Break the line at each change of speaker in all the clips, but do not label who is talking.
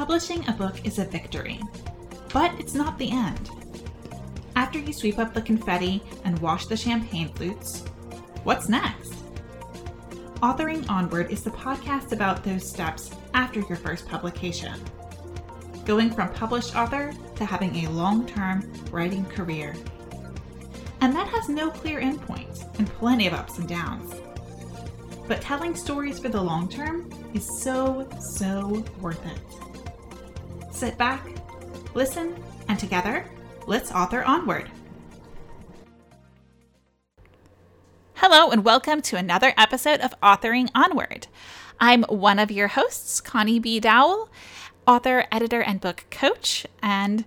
Publishing a book is a victory, but it's not the end. After you sweep up the confetti and wash the champagne flutes, what's next? Authoring Onward is the podcast about those steps after your first publication. Going from published author to having a long term writing career. And that has no clear endpoint and plenty of ups and downs. But telling stories for the long term is so, so worth it. Sit back, listen, and together, let's author onward. Hello, and welcome to another episode of Authoring Onward. I'm one of your hosts, Connie B. Dowell, author, editor, and book coach. And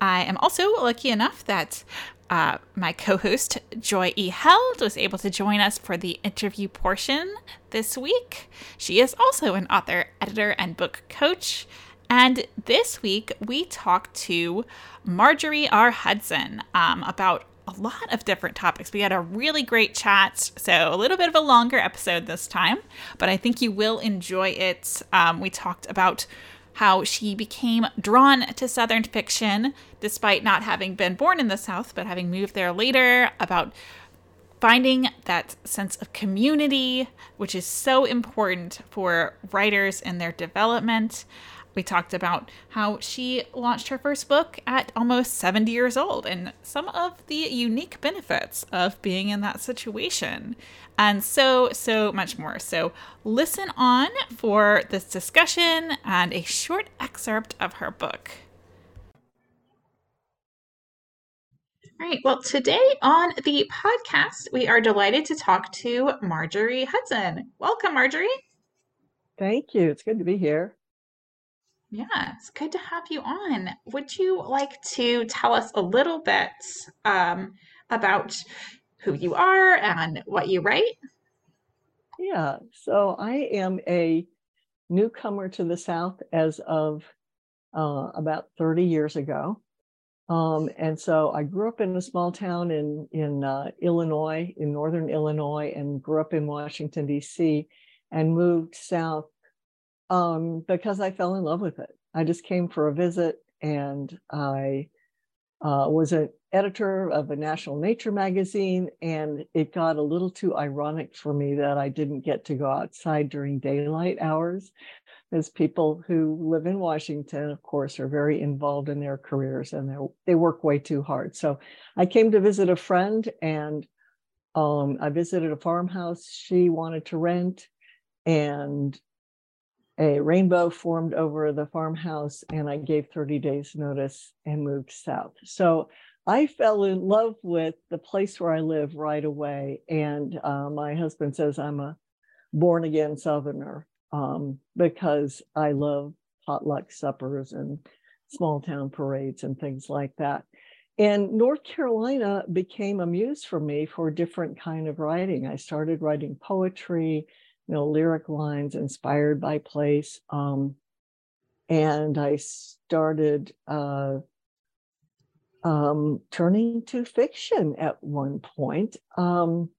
I am also lucky enough that uh, my co host, Joy E. Held, was able to join us for the interview portion this week. She is also an author, editor, and book coach. And this week, we talked to Marjorie R. Hudson um, about a lot of different topics. We had a really great chat, so a little bit of a longer episode this time, but I think you will enjoy it. Um, we talked about how she became drawn to Southern fiction despite not having been born in the South, but having moved there later, about finding that sense of community, which is so important for writers in their development. We talked about how she launched her first book at almost 70 years old and some of the unique benefits of being in that situation, and so, so much more. So, listen on for this discussion and a short excerpt of her book. All right. Well, today on the podcast, we are delighted to talk to Marjorie Hudson. Welcome, Marjorie.
Thank you. It's good to be here.
Yeah, it's good to have you on. Would you like to tell us a little bit um, about who you are and what you write?
Yeah, so I am a newcomer to the South as of uh, about 30 years ago. Um, and so I grew up in a small town in in uh, Illinois, in northern Illinois, and grew up in Washington D.C. and moved south um, because I fell in love with it. I just came for a visit and I uh, was an editor of a national nature magazine, and it got a little too ironic for me that I didn't get to go outside during daylight hours. As people who live in Washington, of course, are very involved in their careers and they work way too hard. So I came to visit a friend and um, I visited a farmhouse she wanted to rent. And a rainbow formed over the farmhouse and I gave 30 days notice and moved south. So I fell in love with the place where I live right away. And uh, my husband says I'm a born again Southerner um, because I love potluck suppers and small town parades and things like that. And North Carolina became a muse for me for different kind of writing. I started writing poetry you know, lyric lines inspired by place. Um, and I started uh, um, turning to fiction at one point. Um,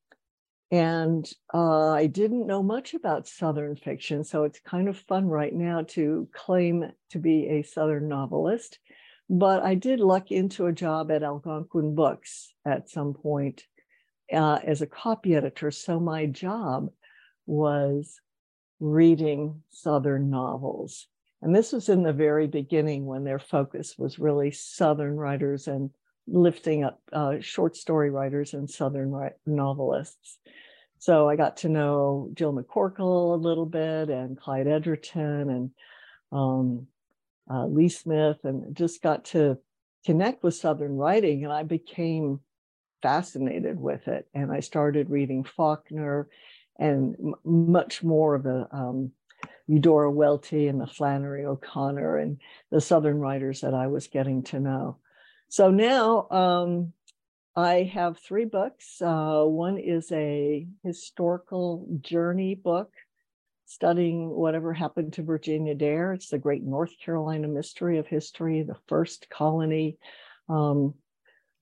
and uh, I didn't know much about Southern fiction, so it's kind of fun right now to claim to be a Southern novelist. But I did luck into a job at Algonquin Books at some point uh, as a copy editor. So my job was reading Southern novels. And this was in the very beginning when their focus was really Southern writers and lifting up uh, short story writers and Southern novelists. So I got to know Jill McCorkle a little bit and Clyde Edgerton and um, uh, Lee Smith and just got to connect with Southern writing. And I became fascinated with it. And I started reading Faulkner and m- much more of the um, Eudora Welty and the Flannery O'Connor and the Southern writers that I was getting to know. So now um, I have three books. Uh, one is a historical journey book studying whatever happened to Virginia Dare. It's the great North Carolina mystery of history, the first colony um,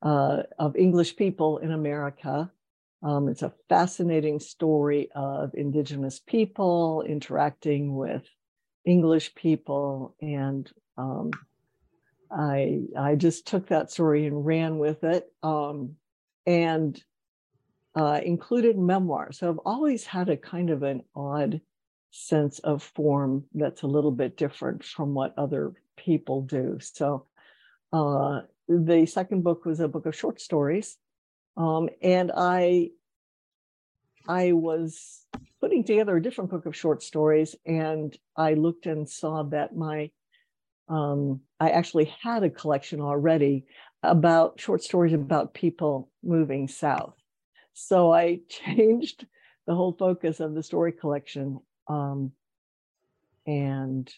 uh, of English people in America. Um, it's a fascinating story of Indigenous people interacting with English people, and um, I I just took that story and ran with it, um, and uh, included memoirs. So I've always had a kind of an odd sense of form that's a little bit different from what other people do. So uh, the second book was a book of short stories, um, and I I was putting together a different book of short stories, and I looked and saw that my um, I actually had a collection already about short stories about people moving south. So I changed the whole focus of the story collection, um, and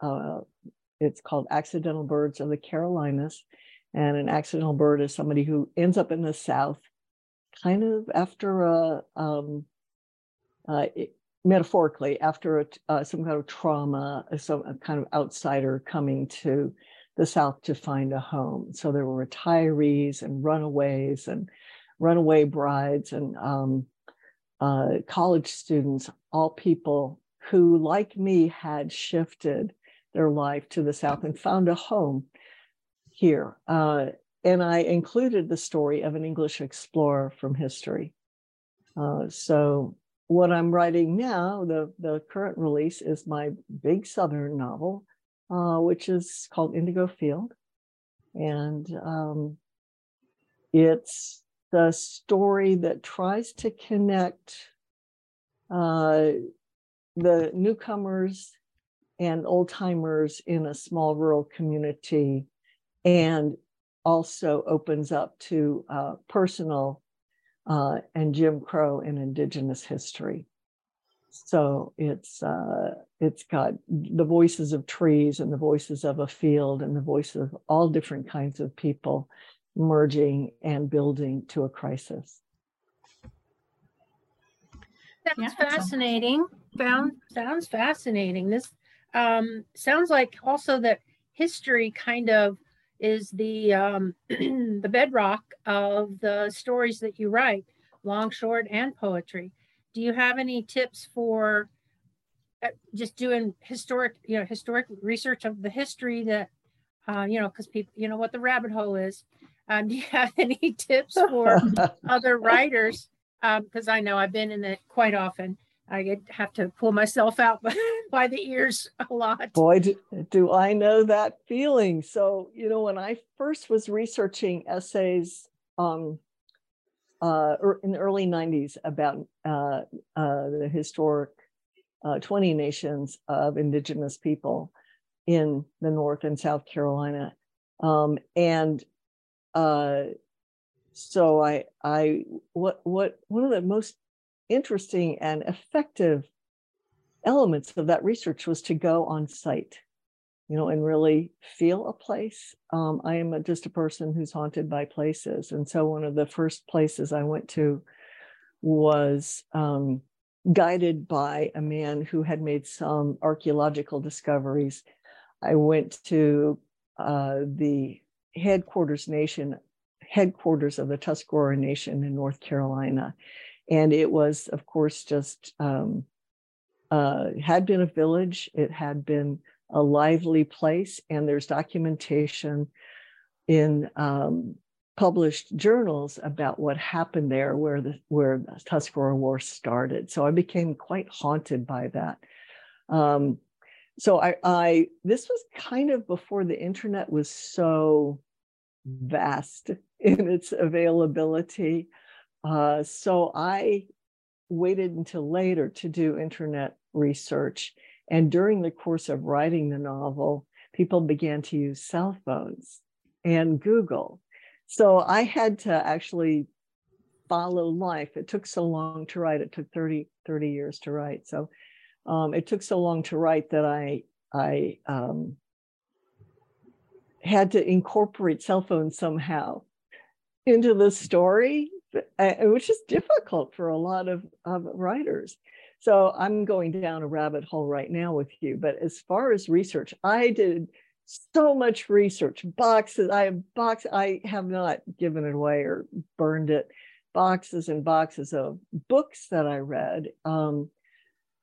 uh, it's called Accidental Birds of the Carolinas. And an accidental bird is somebody who ends up in the South kind of after a um, uh, it, metaphorically after a, uh, some kind of trauma, uh, some kind of outsider coming to the South to find a home. So there were retirees and runaways and runaway brides and um, uh, college students, all people who, like me, had shifted their life to the South and found a home here. Uh, and I included the story of an English explorer from history. Uh, so what I'm writing now, the, the current release is my big Southern novel, uh, which is called Indigo Field. And um, it's the story that tries to connect uh, the newcomers and old timers in a small rural community and also opens up to uh, personal uh, and Jim Crow and Indigenous history. So it's uh, it's got the voices of trees and the voices of a field and the voices of all different kinds of people merging and building to a crisis.
That's yeah, fascinating. Found sounds fascinating. This um, sounds like also that history kind of is the um, the bedrock of the stories that you write, long, short, and poetry. Do you have any tips for uh, just doing historic, you know, historic research of the history that, uh, you know, because people, you know, what the rabbit hole is. Um, do you have any tips for other writers? Because um, I know I've been in it quite often. I have to pull myself out by, the ears a lot.
Boy, do, do, I know that feeling. So, you know, when I first was researching essays um, uh, er, in the early 90s about uh, uh, the historic uh, 20 nations of indigenous people in the North and South Carolina. Um, and uh, so I, I, what, what, one of the most interesting and effective elements of that research was to go on site you know and really feel a place. Um, i am a, just a person who's haunted by places. And so one of the first places i went to was um, guided by a man who had made some archaeological discoveries. I went to uh, the headquarters nation headquarters of the tuscarora nation in north carolina and it was, of course, just um, uh, had been a village. It had been a lively place, and there's documentation in um, published journals about what happened there, where the where the Tuscarora War started. So I became quite haunted by that. Um, so I, I this was kind of before the internet was so vast in its availability. Uh, so I waited until later to do internet research. And during the course of writing the novel, people began to use cell phones and Google. So I had to actually follow life. It took so long to write. It took 30, 30 years to write. So um, it took so long to write that I, I um, had to incorporate cell phones somehow into the story which is difficult for a lot of, of writers. So I'm going down a rabbit hole right now with you. But as far as research, I did so much research, boxes. I have box. I have not given it away or burned it. Boxes and boxes of books that I read, um,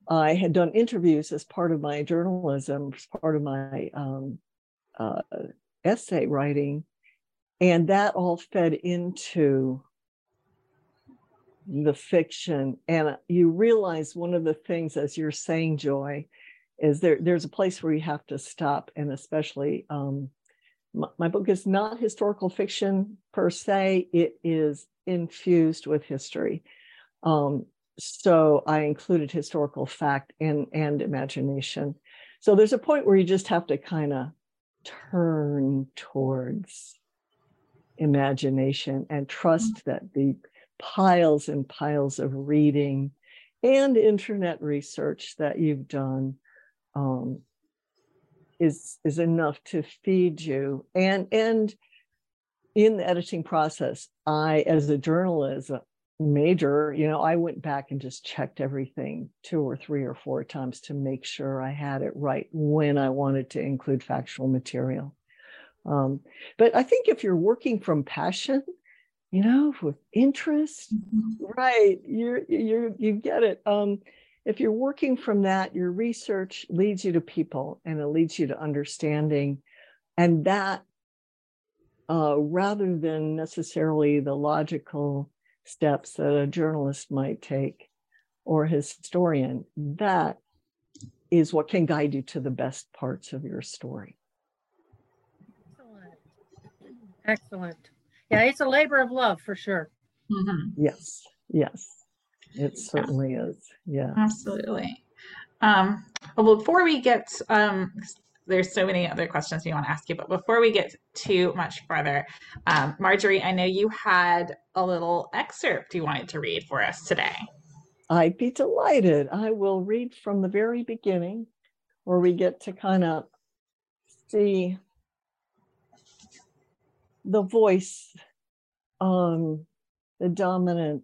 I had done interviews as part of my journalism, as part of my um, uh, essay writing, and that all fed into the fiction. And you realize one of the things, as you're saying, Joy, is there there's a place where you have to stop, and especially um, my, my book is not historical fiction per se; it is infused with history. Um, so I included historical fact and and imagination. So there's a point where you just have to kind of turn towards imagination and trust mm. that the piles and piles of reading and internet research that you've done um, is is enough to feed you. And and in the editing process i as a journalism major you know i went back and just checked everything two or three or four times to make sure i had it right when i wanted to include factual material. Um, but i think if you're working from passion you know with interest mm-hmm. right you're you're you get it um, if you're working from that your research leads you to people and it leads you to understanding and that uh, rather than necessarily the logical steps that a journalist might take or a historian, that is what can guide you to the best parts of your story.
Excellent. Excellent. Yeah, it's a labor of love for sure.
Mm-hmm. Yes, yes, it certainly yeah. is. Yeah,
absolutely. Um, well, before we get um, there's so many other questions we want to ask you, but before we get too much further, um, Marjorie, I know you had a little excerpt you wanted to read for us today.
I'd be delighted. I will read from the very beginning, where we get to kind of see the voice, um, the dominant,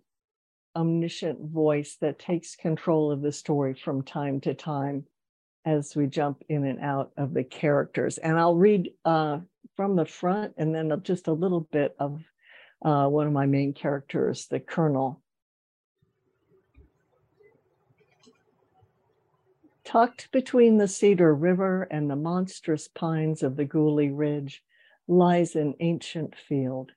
omniscient voice that takes control of the story from time to time as we jump in and out of the characters. And I'll read uh, from the front and then just a little bit of uh, one of my main characters, the Colonel. Tucked between the Cedar River and the monstrous pines of the Gully Ridge lies an ancient field,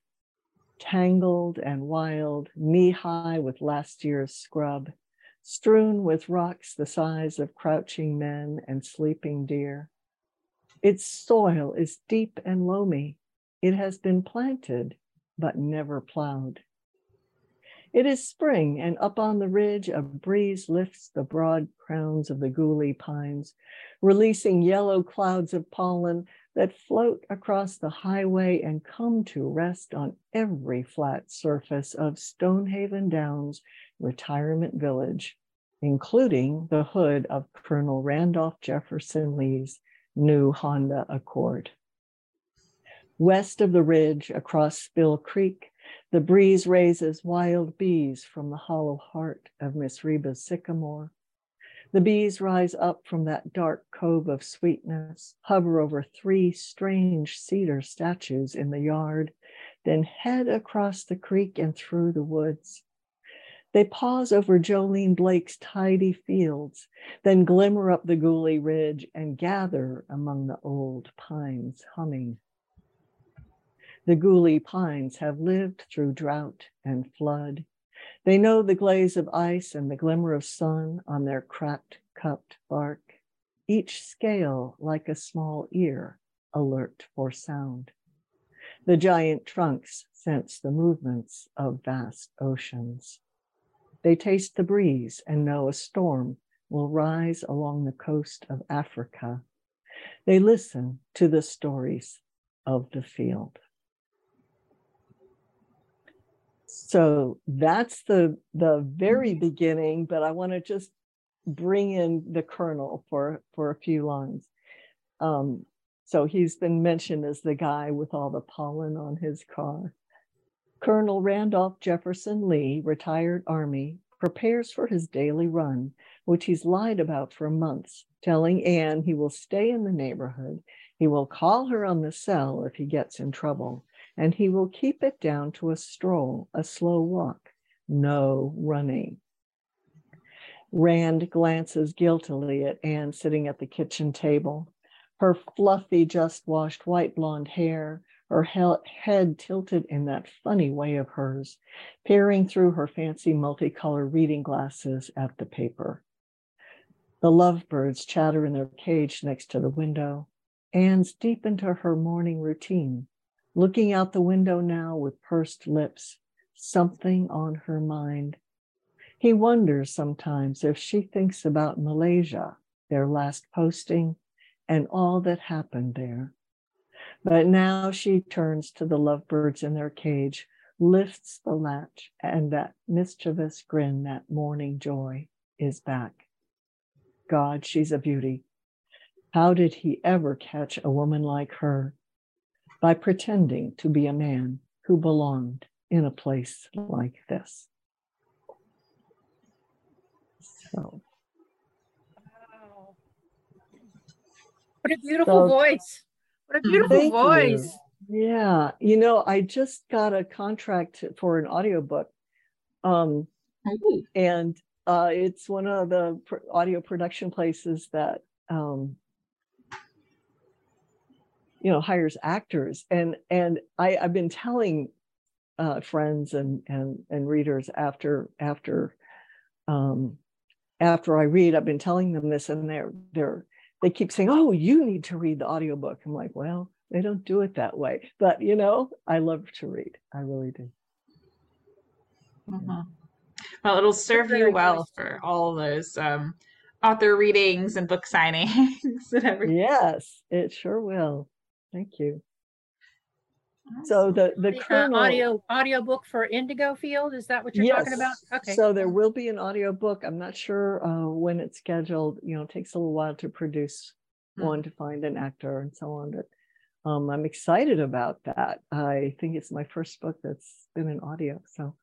tangled and wild, knee high with last year's scrub strewn with rocks the size of crouching men and sleeping deer. Its soil is deep and loamy. It has been planted, but never plowed. It is spring, and up on the ridge, a breeze lifts the broad crowns of the Gully pines, releasing yellow clouds of pollen that float across the highway and come to rest on every flat surface of Stonehaven Downs Retirement Village, including the hood of Colonel Randolph Jefferson Lee's new Honda Accord. West of the ridge, across Spill Creek, the breeze raises wild bees from the hollow heart of Miss Reba's sycamore. The bees rise up from that dark cove of sweetness, hover over three strange cedar statues in the yard, then head across the creek and through the woods. They pause over Jolene Blake's tidy fields, then glimmer up the Gully Ridge and gather among the old pines humming. The Gully pines have lived through drought and flood. They know the glaze of ice and the glimmer of sun on their cracked, cupped bark, each scale like a small ear alert for sound. The giant trunks sense the movements of vast oceans. They taste the breeze and know a storm will rise along the coast of Africa. They listen to the stories of the field. So that's the the very mm-hmm. beginning, but I want to just bring in the colonel for for a few lines. Um, so he's been mentioned as the guy with all the pollen on his car. Colonel Randolph Jefferson Lee, retired Army, prepares for his daily run, which he's lied about for months, telling Anne he will stay in the neighborhood. He will call her on the cell if he gets in trouble, and he will keep it down to a stroll, a slow walk, no running. Rand glances guiltily at Anne sitting at the kitchen table. Her fluffy, just washed white blonde hair, her he- head tilted in that funny way of hers, peering through her fancy multicolored reading glasses at the paper. The lovebirds chatter in their cage next to the window. Anne's deep into her morning routine, looking out the window now with pursed lips, something on her mind. He wonders sometimes if she thinks about Malaysia, their last posting, and all that happened there. But now she turns to the lovebirds in their cage, lifts the latch, and that mischievous grin, that morning joy, is back. God, she's a beauty. How did he ever catch a woman like her? By pretending to be a man who belonged in a place like this. So.
Wow. What a beautiful so, voice. What a beautiful voice.
You. Yeah. You know, I just got a contract for an audiobook. Um, and uh, it's one of the audio production places that um, you know hires actors and and I, I've been telling uh, friends and and and readers after after um, after I read, I've been telling them this, and they're they're they keep saying, "Oh, you need to read the audiobook." I'm like, well, they don't do it that way, but you know, I love to read. I really do.
Mm-hmm. Well, it'll serve you well for all those um, author readings and book signings and everything.
Yes, it sure will. Thank you. So the the
uh, audio audio book for Indigo Field is that what you're
yes.
talking about?
Okay. So there will be an audio book. I'm not sure uh, when it's scheduled. You know, it takes a little while to produce mm-hmm. one to find an actor and so on. But um, I'm excited about that. I think it's my first book that's been in audio. So,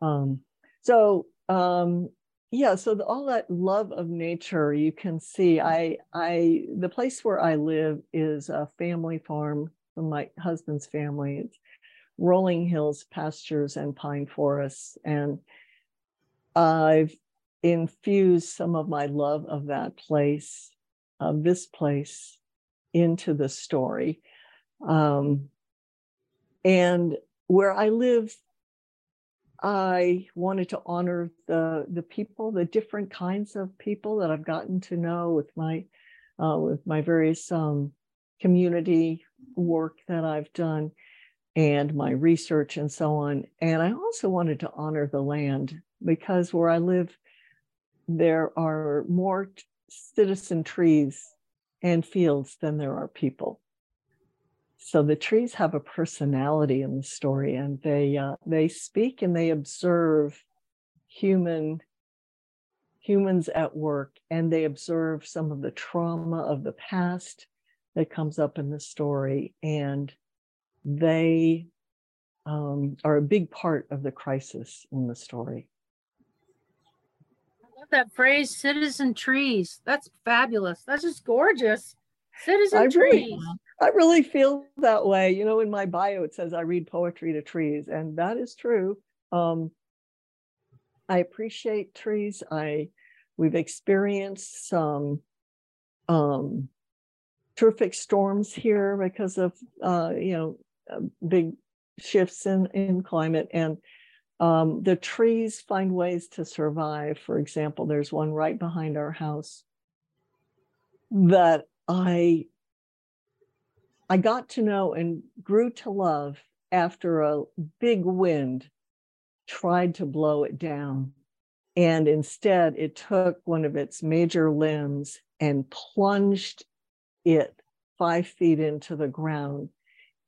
um, so um, yeah. So the, all that love of nature, you can see. I I the place where I live is a family farm from my husband's family. It's rolling hills, pastures, and pine forests. And I've infused some of my love of that place, of this place, into the story. Um, and where I live, I wanted to honor the the people, the different kinds of people that I've gotten to know with my uh, with my various um, community work that I've done and my research and so on. And I also wanted to honor the land because where I live, there are more citizen trees and fields than there are people. So the trees have a personality in the story, and they uh, they speak and they observe human humans at work, and they observe some of the trauma of the past that comes up in the story, and they um, are a big part of the crisis in the story.
I love that phrase, citizen trees. That's fabulous. That's just gorgeous. Citizen I trees.
Really, I really feel that way. You know, in my bio, it says I read poetry to trees, and that is true. Um, I appreciate trees. I we've experienced some um, terrific storms here because of uh, you know uh, big shifts in in climate and um, the trees find ways to survive. For example, there's one right behind our house that I I got to know and grew to love after a big wind tried to blow it down. And instead, it took one of its major limbs and plunged it five feet into the ground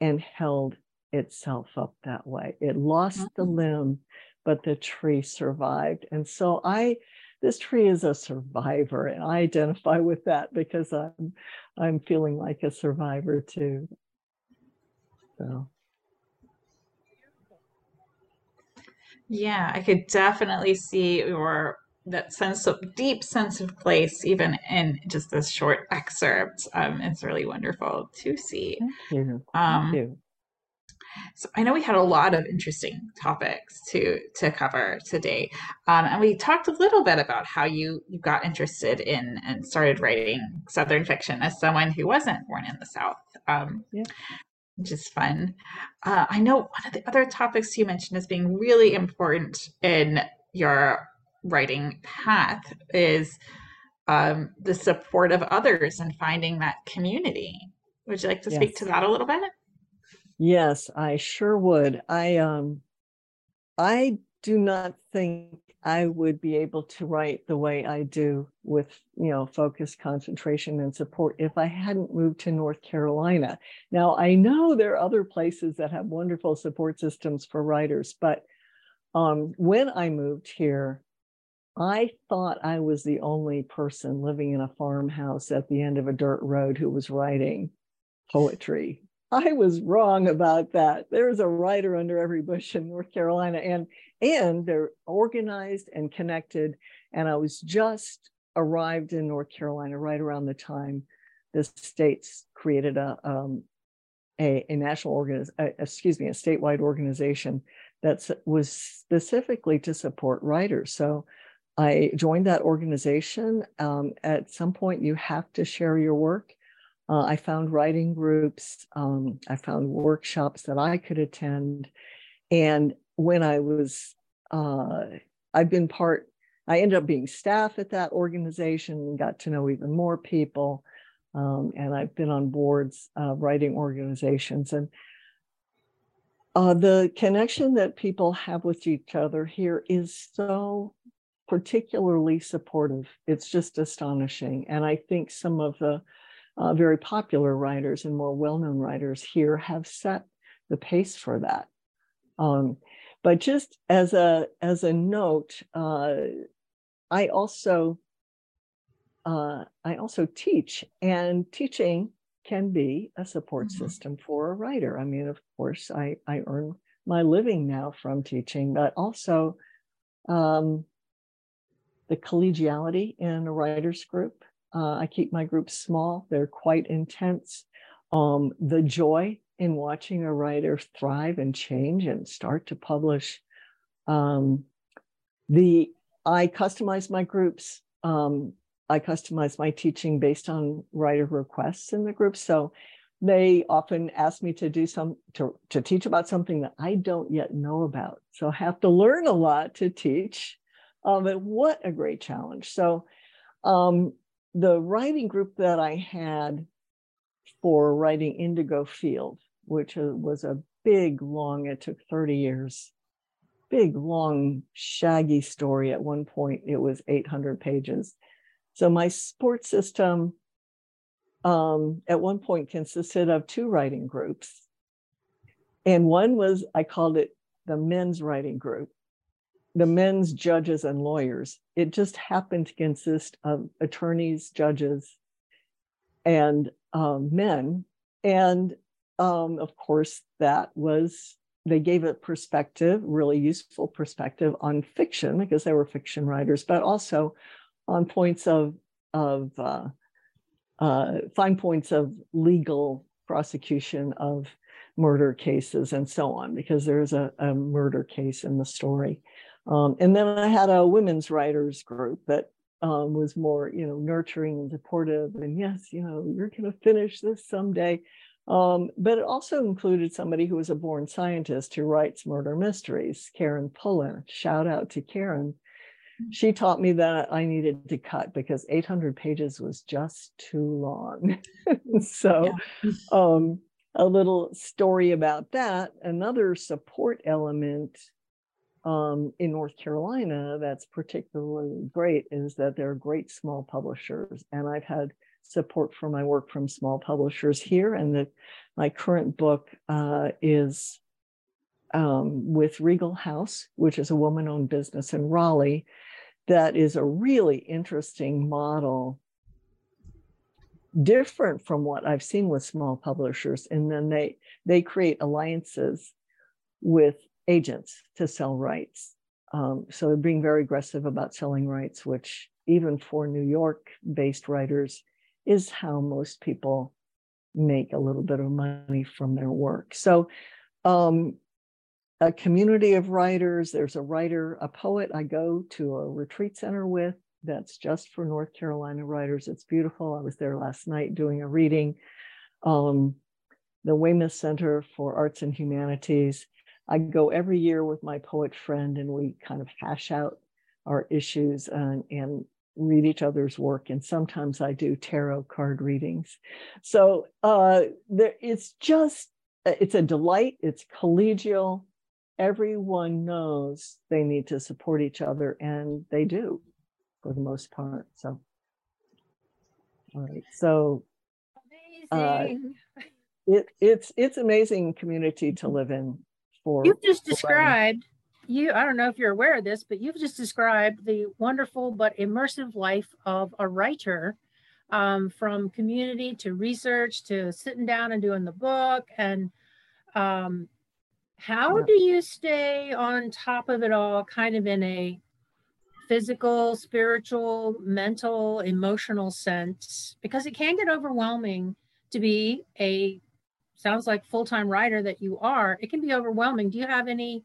and held itself up that way. It lost the mm. limb, but the tree survived. And so I, this tree is a survivor, and I identify with that because I'm, I'm feeling like a survivor too. So.
Yeah, I could definitely see your that sense of deep sense of place, even in just this short excerpt. Um, it's really wonderful to see.
Thank you. Um, you.
So I know we had a lot of interesting topics to to cover today, um, and we talked a little bit about how you you got interested in and started writing Southern fiction as someone who wasn't born in the South. Um, yeah. Which is fun. Uh, I know one of the other topics you mentioned as being really important in your writing path is um, the support of others and finding that community. Would you like to yes. speak to that a little bit?
Yes, I sure would. I um I do not think I would be able to write the way I do with, you know, focus, concentration, and support if I hadn't moved to North Carolina. Now, I know there are other places that have wonderful support systems for writers, but um, when I moved here, I thought I was the only person living in a farmhouse at the end of a dirt road who was writing poetry. I was wrong about that. There's a writer under every bush in North Carolina, and and they're organized and connected. And I was just arrived in North Carolina right around the time the states created a um, a, a, national organiz- excuse me, a statewide organization that was specifically to support writers. So I joined that organization. Um, at some point, you have to share your work. Uh, I found writing groups, um, I found workshops that I could attend. And when I was, uh, I've been part, I ended up being staff at that organization and got to know even more people. Um, and I've been on boards of writing organizations. And uh, the connection that people have with each other here is so particularly supportive. It's just astonishing. And I think some of the uh, very popular writers and more well known writers here have set the pace for that. Um, but just as a as a note, uh, I also uh, I also teach, and teaching can be a support mm-hmm. system for a writer. I mean, of course, I I earn my living now from teaching, but also um, the collegiality in a writer's group. Uh, I keep my groups small, they're quite intense. Um, the joy in watching a writer thrive and change and start to publish. Um, the I customize my groups. Um, I customize my teaching based on writer requests in the group. So they often ask me to do some to, to teach about something that I don't yet know about. So I have to learn a lot to teach. Um, but what a great challenge. So um, the writing group that I had for writing Indigo Field, which was a big, long, it took 30 years, big, long, shaggy story. At one point, it was 800 pages. So my support system um, at one point consisted of two writing groups. And one was, I called it the men's writing group the men's judges and lawyers. It just happened to consist of attorneys, judges, and um, men. And um, of course, that was, they gave a perspective, really useful perspective on fiction because they were fiction writers, but also on points of, of uh, uh, fine points of legal prosecution of murder cases and so on, because there's a, a murder case in the story. Um, and then I had a women's writers group that um, was more, you know, nurturing and supportive. And yes, you know, you're going to finish this someday. Um, but it also included somebody who was a born scientist who writes murder mysteries, Karen Pullen. Shout out to Karen. Mm. She taught me that I needed to cut because 800 pages was just too long. so, um, a little story about that. Another support element um, in North Carolina that's particularly great is that there are great small publishers. And I've had support for my work from small publishers here. And the, my current book uh, is um, with Regal House, which is a woman owned business in Raleigh. That is a really interesting model, different from what I've seen with small publishers. And then they they create alliances with agents to sell rights. Um, so they're being very aggressive about selling rights, which even for New York based writers is how most people make a little bit of money from their work. So um, a community of writers. There's a writer, a poet I go to a retreat center with that's just for North Carolina writers. It's beautiful. I was there last night doing a reading. Um, the Weymouth Center for Arts and Humanities. I go every year with my poet friend and we kind of hash out our issues and, and read each other's work. And sometimes I do tarot card readings. So uh, there, it's just, it's a delight. It's collegial everyone knows they need to support each other and they do for the most part so all right so uh, it, it's it's amazing community to live in for
you've just described you i don't know if you're aware of this but you've just described the wonderful but immersive life of a writer um, from community to research to sitting down and doing the book and um, how yeah. do you stay on top of it all, kind of in a physical, spiritual, mental, emotional sense? Because it can get overwhelming to be a sounds like full-time writer that you are. It can be overwhelming. Do you have any,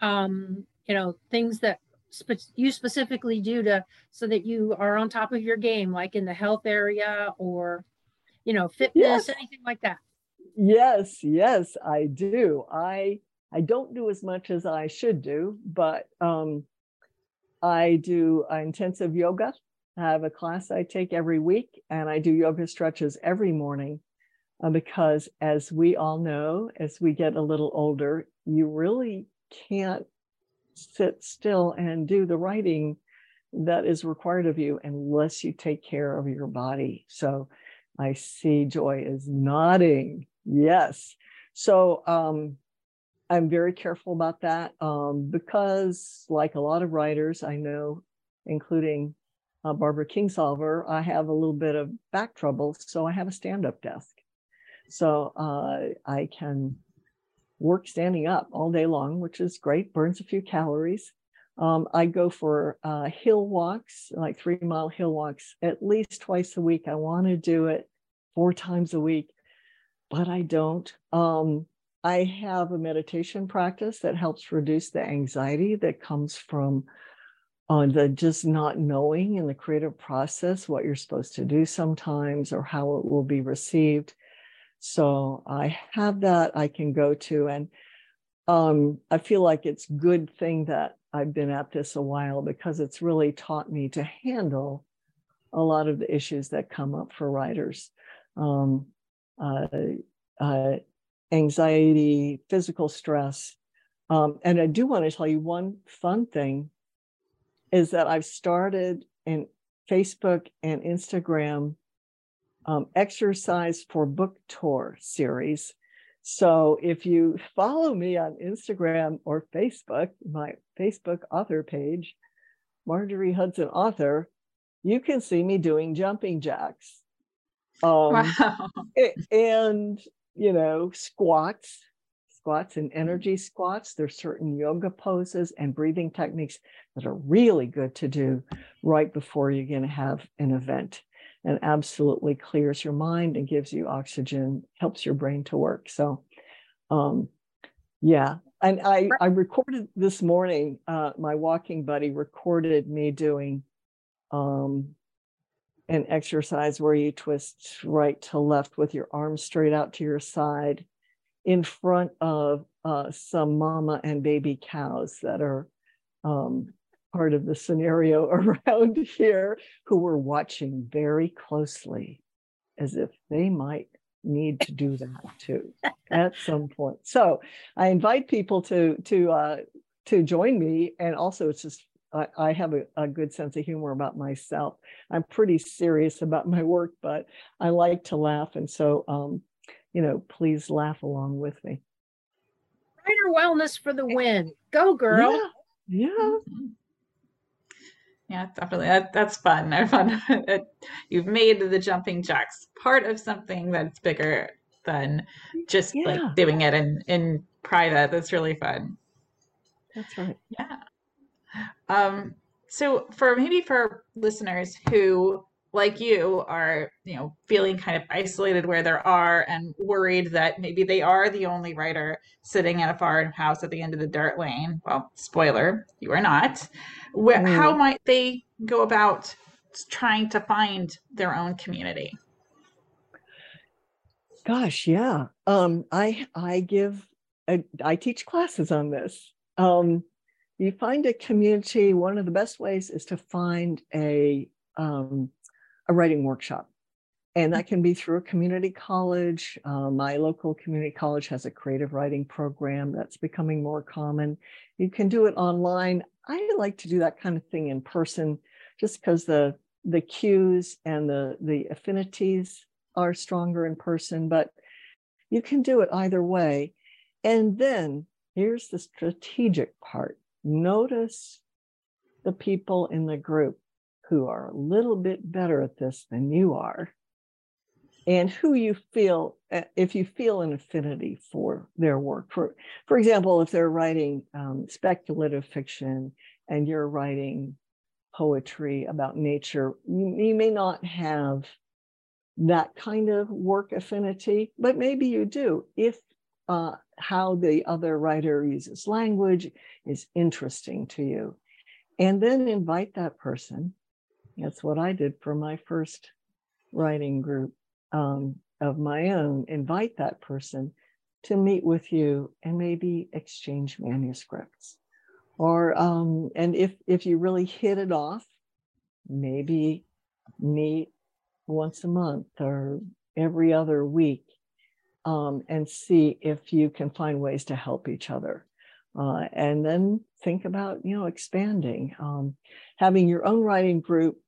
um, you know, things that spe- you specifically do to so that you are on top of your game, like in the health area or, you know, fitness, yes. anything like that?
Yes, yes, I do. I I don't do as much as I should do, but um, I do intensive yoga. I have a class I take every week, and I do yoga stretches every morning uh, because, as we all know, as we get a little older, you really can't sit still and do the writing that is required of you unless you take care of your body. So I see Joy is nodding. Yes. So um, I'm very careful about that um, because, like a lot of writers I know, including uh, Barbara Kingsolver, I have a little bit of back trouble, so I have a stand-up desk, so uh, I can work standing up all day long, which is great. Burns a few calories. Um, I go for uh, hill walks, like three mile hill walks, at least twice a week. I want to do it four times a week, but I don't. Um, I have a meditation practice that helps reduce the anxiety that comes from uh, the just not knowing in the creative process what you're supposed to do sometimes or how it will be received. So I have that I can go to. And um, I feel like it's good thing that I've been at this a while because it's really taught me to handle a lot of the issues that come up for writers. Um, uh, uh, anxiety, physical stress. Um, and I do want to tell you one fun thing is that I've started in Facebook and Instagram um, exercise for book tour series. So if you follow me on Instagram or Facebook, my Facebook author page, Marjorie Hudson author, you can see me doing jumping jacks. Um, wow. And you know, squats, squats and energy squats. There's certain yoga poses and breathing techniques that are really good to do right before you're going to have an event and absolutely clears your mind and gives you oxygen, helps your brain to work. So, um, yeah. And I, I recorded this morning, uh, my walking buddy recorded me doing um, an exercise where you twist right to left with your arms straight out to your side in front of uh, some mama and baby cows that are um, part of the scenario around here who were watching very closely as if they might need to do that too at some point so i invite people to to uh to join me and also it's just I, I have a, a, good sense of humor about myself. I'm pretty serious about my work, but I like to laugh. And so, um, you know, please laugh along with me.
Writer wellness for the win. Go, girl.
Yeah. yeah.
Yeah, definitely. That, that's fun. I fun. You've made the jumping jacks part of something that's bigger than just yeah. like doing it in in private. That's really fun.
That's right.
Yeah. Um, so for maybe for listeners who like you are you know feeling kind of isolated where they are and worried that maybe they are the only writer sitting in a farmhouse at the end of the dirt lane well spoiler you are not mm. how might they go about trying to find their own community
gosh yeah um i i give a, I teach classes on this um you find a community one of the best ways is to find a um a writing workshop. And that can be through a community college. Uh, my local community college has a creative writing program that's becoming more common. You can do it online. I like to do that kind of thing in person just because the the cues and the the affinities are stronger in person, but you can do it either way. And then here's the strategic part. Notice the people in the group who are a little bit better at this than you are and who you feel eh, if you feel an affinity for their work. For for example if they're writing um, speculative fiction and you're writing poetry about nature you, you may not have that kind of work affinity but maybe you do if uh, how the other writer uses language is interesting to you. And then invite that person. That's what I did for my first writing group um, of my own. Invite that person to meet with you and maybe exchange manuscripts. Or um, and if if you really hit it off, maybe meet once a month or every other week um, and see if you can find ways to help each other. Uh, and then think about you know expanding um, having your own writing group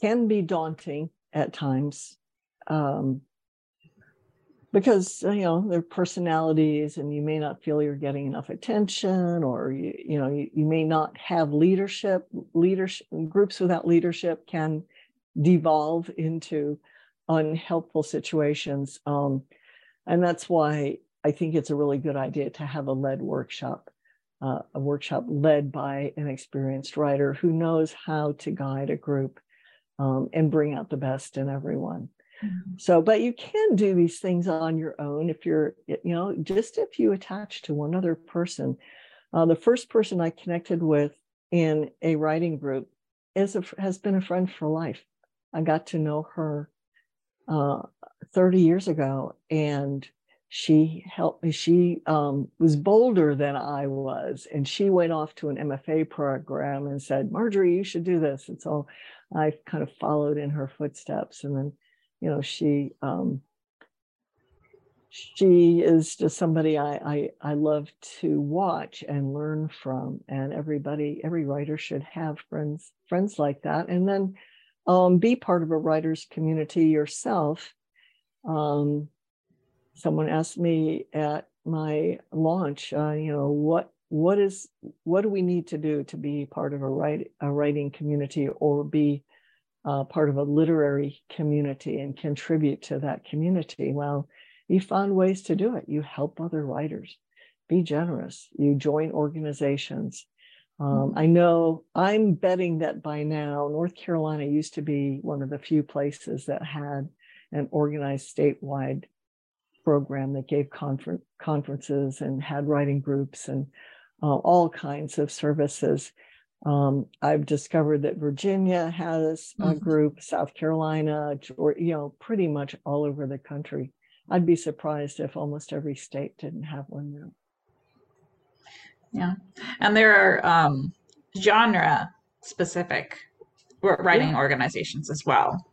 can be daunting at times um, because you know their personalities and you may not feel you're getting enough attention or you, you know you, you may not have leadership leadership groups without leadership can devolve into unhelpful situations um, and that's why I think it's a really good idea to have a led workshop, uh, a workshop led by an experienced writer who knows how to guide a group um, and bring out the best in everyone. So, but you can do these things on your own if you're, you know, just if you attach to one other person. Uh, the first person I connected with in a writing group is a, has been a friend for life. I got to know her uh, 30 years ago, and she helped me. She um, was bolder than I was, and she went off to an MFA program and said, "Marjorie, you should do this." And so I kind of followed in her footsteps, and then, you know, she um, she is just somebody I, I I love to watch and learn from, and everybody, every writer should have friends friends like that, and then um, be part of a writers community yourself. Um, someone asked me at my launch, uh, you know, what what is what do we need to do to be part of a write a writing community or be uh, part of a literary community and contribute to that community? Well, you find ways to do it. You help other writers. Be generous. You join organizations. Um, mm-hmm. I know I'm betting that by now, North Carolina used to be one of the few places that had an organized statewide program that gave confer- conferences and had writing groups and uh, all kinds of services. Um, I've discovered that Virginia has a mm-hmm. group, South Carolina, or you know, pretty much all over the country. I'd be surprised if almost every state didn't have one now.
Yeah, and there are um, genre specific writing yeah. organizations as well.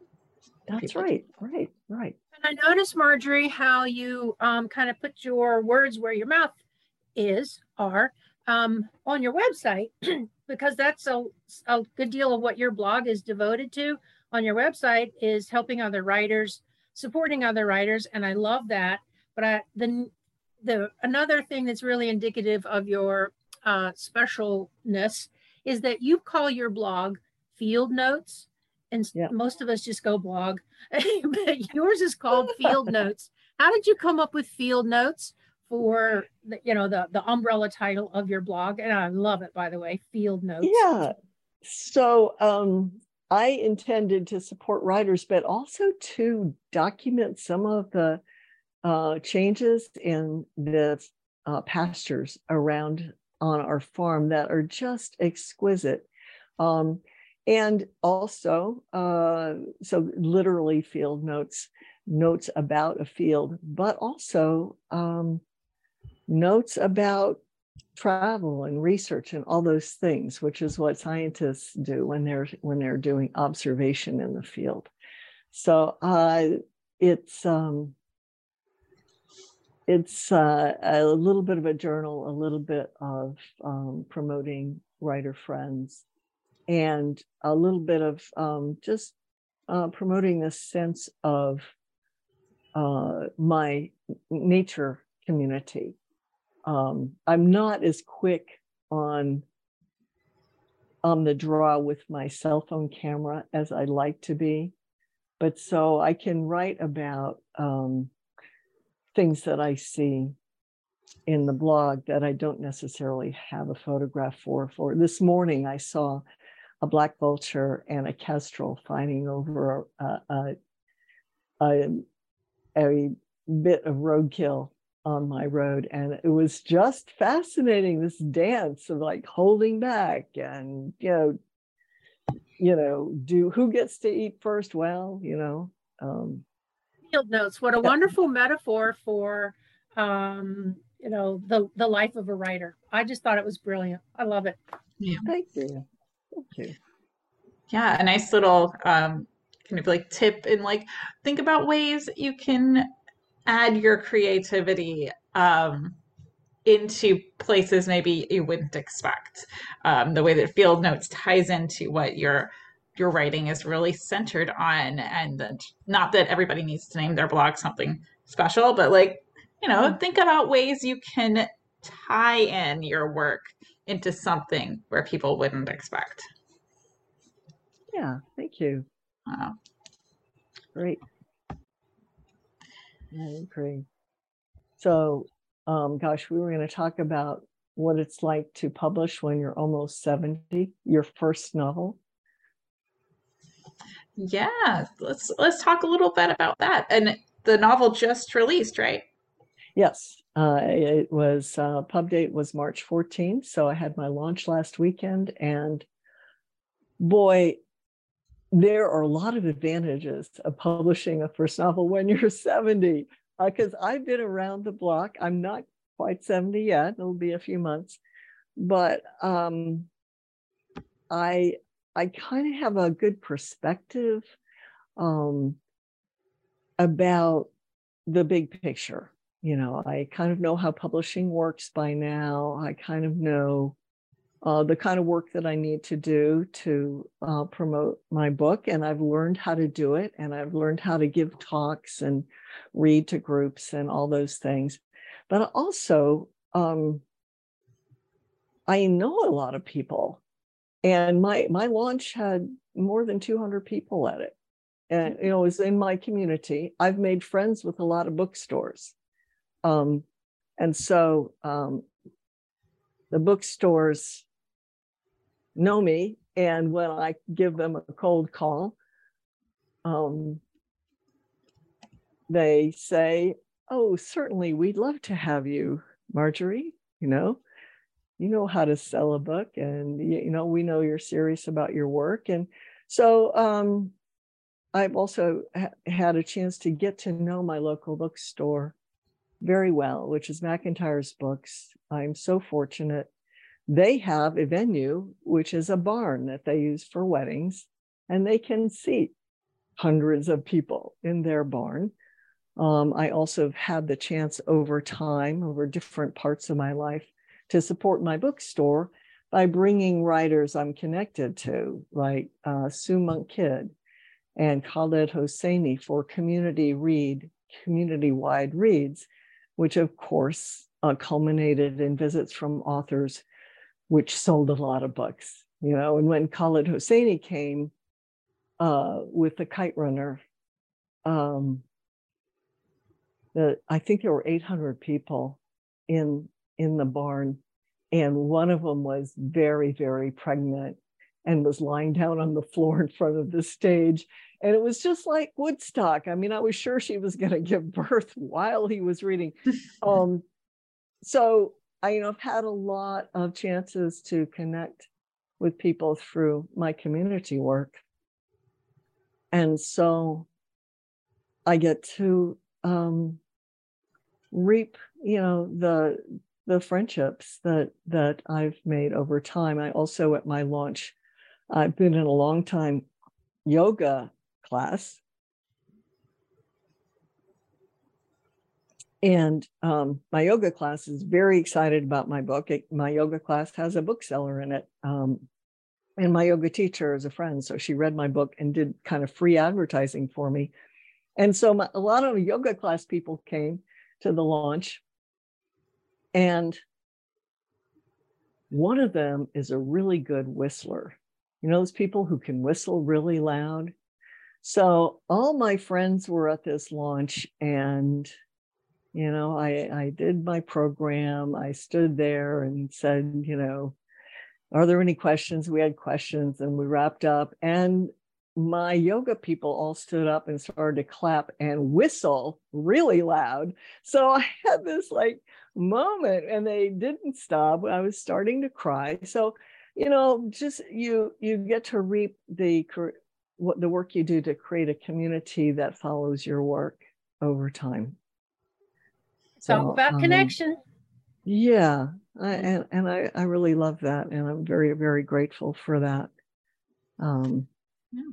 That's People right, right, right.
And I noticed, Marjorie, how you um, kind of put your words where your mouth is, are um, on your website, because that's a, a good deal of what your blog is devoted to on your website is helping other writers, supporting other writers. And I love that. But I, the, the another thing that's really indicative of your uh, specialness is that you call your blog field notes and most of us just go blog but yours is called field notes how did you come up with field notes for the, you know the the umbrella title of your blog and i love it by the way field notes
yeah so um I intended to support writers, but also to document some of the uh, changes in the uh, pastures around on our farm that are just exquisite. Um, and also, uh, so literally field notes, notes about a field, but also um, notes about travel and research and all those things, which is what scientists do when they're when they're doing observation in the field. So uh, it's um, it's uh, a little bit of a journal, a little bit of um, promoting writer friends, and a little bit of um, just uh, promoting this sense of uh, my nature community um, I'm not as quick on on the draw with my cell phone camera as I like to be, but so I can write about um, things that I see in the blog that I don't necessarily have a photograph for. For this morning, I saw a black vulture and a kestrel fighting over a, a, a, a bit of roadkill on my road and it was just fascinating this dance of like holding back and you know you know do who gets to eat first? Well you know um
field notes what a wonderful metaphor for um you know the the life of a writer. I just thought it was brilliant. I love it.
Yeah. Thank you. Thank you.
Yeah a nice little um kind of like tip and like think about ways you can add your creativity um, into places maybe you wouldn't expect. Um, the way that field notes ties into what your your writing is really centered on, and not that everybody needs to name their blog something special, but like you know, think about ways you can tie in your work into something where people wouldn't expect.
Yeah, thank you. Wow. Great. I agree. So, um, gosh, we were going to talk about what it's like to publish when you're almost 70, your first novel.
Yeah, let's let's talk a little bit about that. And the novel just released, right?
Yes, uh, it was uh, pub date was March 14th, so I had my launch last weekend, and boy, there are a lot of advantages of publishing a first novel when you're 70 because uh, I've been around the block. I'm not quite 70 yet. It'll be a few months, but um, I I kind of have a good perspective um, about the big picture. You know, I kind of know how publishing works by now. I kind of know uh, the kind of work that I need to do to uh, promote my book. And I've learned how to do it. And I've learned how to give talks and read to groups and all those things. But also, um, I know a lot of people. And my, my launch had more than 200 people at it. And, you know, it was in my community. I've made friends with a lot of bookstores. Um, and so um, the bookstores know me. And when I give them a cold call, um, they say, Oh, certainly, we'd love to have you, Marjorie. You know, you know how to sell a book, and you know, we know you're serious about your work. And so um, I've also ha- had a chance to get to know my local bookstore very well, which is McIntyre's Books. I'm so fortunate they have a venue, which is a barn that they use for weddings, and they can seat hundreds of people in their barn. Um, I also have had the chance over time, over different parts of my life, to support my bookstore by bringing writers I'm connected to, like uh, Sue Monk Kidd and Khaled Hosseini for community read, community wide reads, which of course uh, culminated in visits from authors which sold a lot of books, you know. And when Khaled Hosseini came uh, with the Kite Runner, um, the, I think there were 800 people in in the barn, and one of them was very very pregnant, and was lying down on the floor in front of the stage. And it was just like Woodstock. I mean, I was sure she was going to give birth while he was reading. um, so I, you know, I've had a lot of chances to connect with people through my community work. And so I get to um, reap, you know, the the friendships that that I've made over time. I also at my launch, I've been in a long time yoga class. And um, my yoga class is very excited about my book. It, my yoga class has a bookseller in it. Um, and my yoga teacher is a friend. So she read my book and did kind of free advertising for me. And so my, a lot of yoga class people came to the launch. And one of them is a really good whistler. You know, those people who can whistle really loud. So all my friends were at this launch and you know, I I did my program. I stood there and said, you know, are there any questions? We had questions and we wrapped up. And my yoga people all stood up and started to clap and whistle really loud. So I had this like moment and they didn't stop. I was starting to cry. So, you know, just you you get to reap the what the work you do to create a community that follows your work over time.
So about um, connection.
Yeah, I, and and I I really love that, and I'm very very grateful for that. Um, yeah.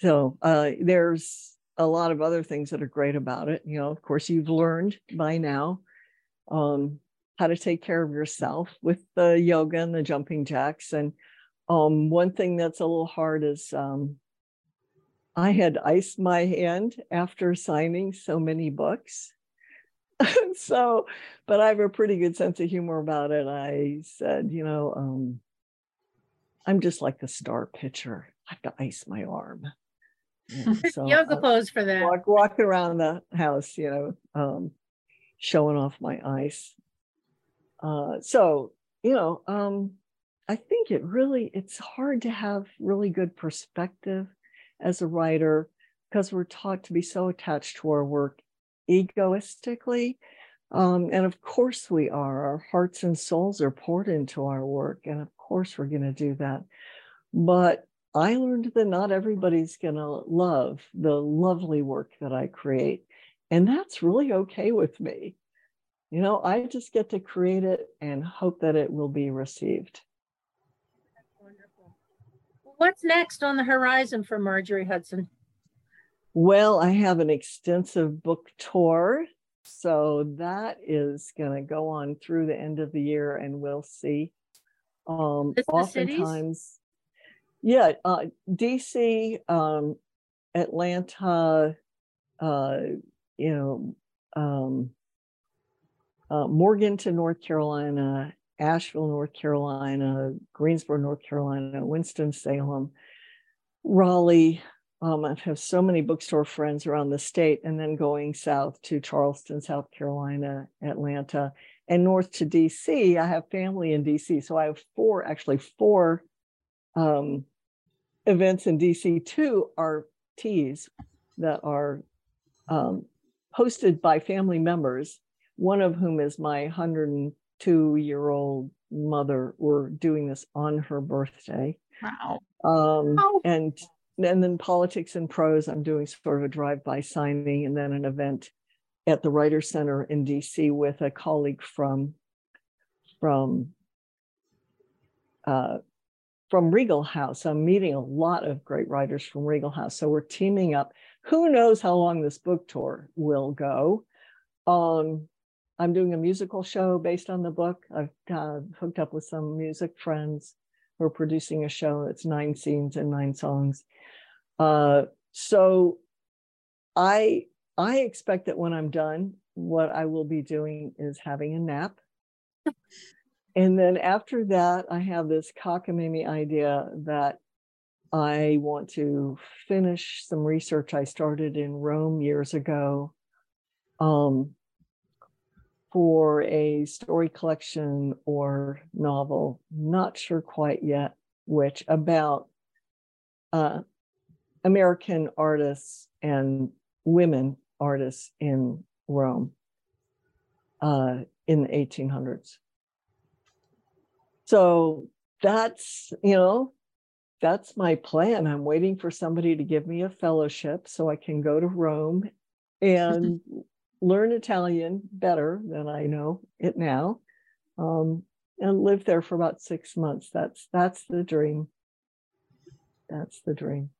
So uh, there's a lot of other things that are great about it. You know, of course, you've learned by now um, how to take care of yourself with the yoga and the jumping jacks. And um, one thing that's a little hard is um, I had iced my hand after signing so many books. so, but I have a pretty good sense of humor about it. I said, you know, um, I'm just like the star pitcher. I have to ice my arm.
so Yoga pose for that.
Walk, walking around the house, you know, um, showing off my ice. Uh, so, you know, um, I think it really it's hard to have really good perspective as a writer because we're taught to be so attached to our work egoistically. Um, and of course we are. Our hearts and souls are poured into our work. And of course we're going to do that. But I learned that not everybody's going to love the lovely work that I create. And that's really okay with me. You know, I just get to create it and hope that it will be received.
wonderful. What's next on the horizon for Marjorie Hudson?
Well, I have an extensive book tour. So that is going to go on through the end of the year, and we'll see. Um, oftentimes, yeah, uh, DC, um, Atlanta, uh, you know, um, uh, Morganton, North Carolina, Asheville, North Carolina, Greensboro, North Carolina, Winston-Salem, Raleigh. Um, I have so many bookstore friends around the state, and then going south to Charleston, South Carolina, Atlanta, and north to DC. I have family in DC, so I have four, actually four um, events in DC Two are teas that are um, hosted by family members, one of whom is my 102 year old mother. We're doing this on her birthday.
Wow.
Um, oh. And and then politics and prose, I'm doing sort of a drive-by signing and then an event at the Writer Center in DC with a colleague from from uh, from Regal House. I'm meeting a lot of great writers from Regal House. So we're teaming up. Who knows how long this book tour will go? Um, I'm doing a musical show based on the book. I've uh, hooked up with some music friends who are producing a show that's nine scenes and nine songs. Uh, so I I expect that when I'm done, what I will be doing is having a nap and then after that, I have this cockamamie idea that I want to finish some research I started in Rome years ago um, for a story collection or novel. Not sure quite yet. which about uh, American artists and women artists in Rome uh, in the 1800s. So that's, you know, that's my plan. I'm waiting for somebody to give me a fellowship so I can go to Rome and learn Italian better than I know it now, um, and live there for about six months. That's that's the dream. That's the dream.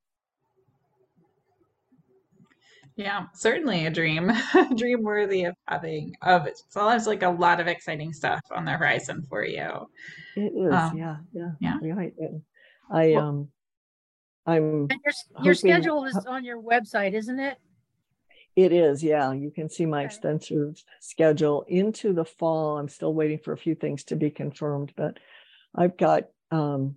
Yeah, certainly a dream, dream worthy of having. Of it sounds like a lot of exciting stuff on the horizon for you.
It is, um, yeah, yeah, yeah. Right. I well, um, I'm.
And your your schedule is on your website, isn't it?
It is, yeah. You can see my okay. extensive schedule into the fall. I'm still waiting for a few things to be confirmed, but I've got um,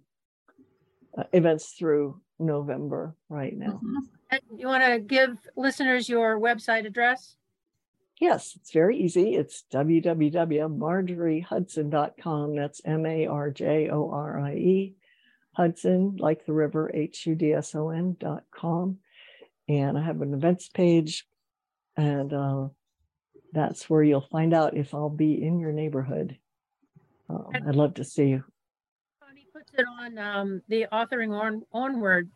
uh, events through November right now. Mm-hmm.
You want to give listeners your website address?
Yes, it's very easy. It's www.marjoriehudson.com. That's M A R J O R I E, Hudson, like the river, H U D S O N.com. And I have an events page, and uh, that's where you'll find out if I'll be in your neighborhood. Um, I'd love to see you.
He puts it on um, the authoring on onward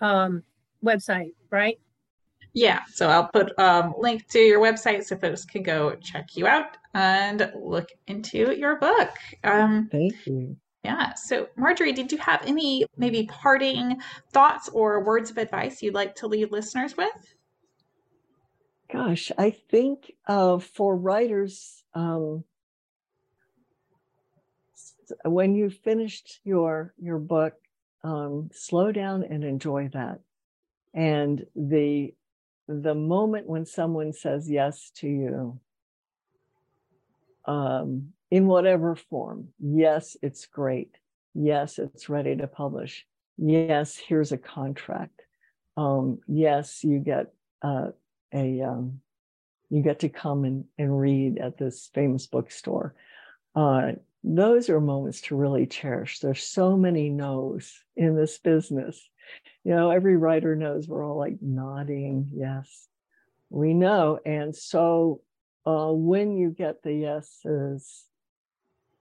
um, website, right?
Yeah, so I'll put um, link to your website so folks can go check you out and look into your book.
Um, Thank you.
Yeah. So, Marjorie, did you have any maybe parting thoughts or words of advice you'd like to leave listeners with?
Gosh, I think uh, for writers, um, when you finished your your book, um, slow down and enjoy that and the the moment when someone says yes to you um, in whatever form yes it's great. Yes it's ready to publish. Yes here's a contract. Um, yes you get uh, a um, you get to come and, and read at this famous bookstore. Uh, those are moments to really cherish. There's so many no's in this business you know, every writer knows we're all like nodding, yes, we know. And so uh, when you get the yeses,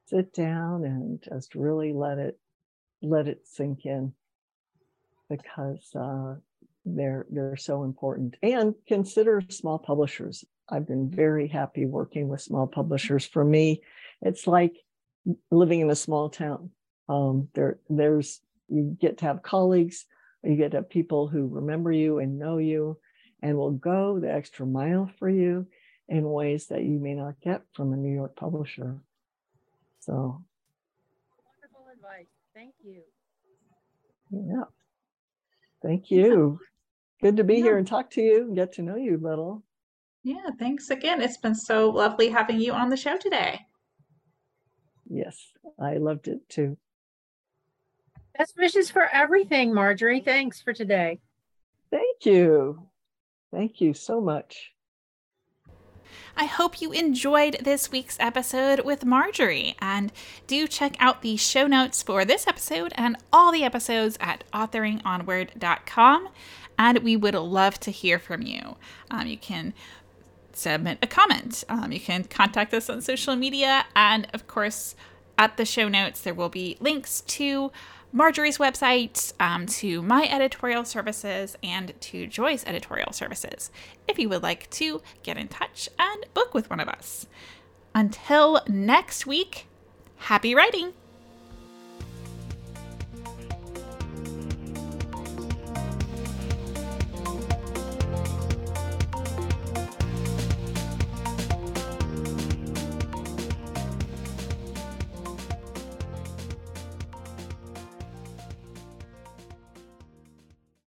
sit down and just really let it let it sink in because uh, they're they're so important. And consider small publishers. I've been very happy working with small publishers. For me, it's like living in a small town. Um, there, there's you get to have colleagues you get to have people who remember you and know you and will go the extra mile for you in ways that you may not get from a New York publisher. So,
wonderful advice. Thank you.
Yeah. Thank you. Good to be yeah. here and talk to you and get to know you a little.
Yeah, thanks again. It's been so lovely having you on the show today.
Yes, I loved it too.
Best wishes for everything, Marjorie. Thanks for today.
Thank you. Thank you so much.
I hope you enjoyed this week's episode with Marjorie. And do check out the show notes for this episode and all the episodes at authoringonward.com. And we would love to hear from you. Um, you can submit a comment, um, you can contact us on social media. And of course, at the show notes, there will be links to Marjorie's website, um, to my editorial services, and to Joy's editorial services if you would like to get in touch and book with one of us. Until next week, happy writing!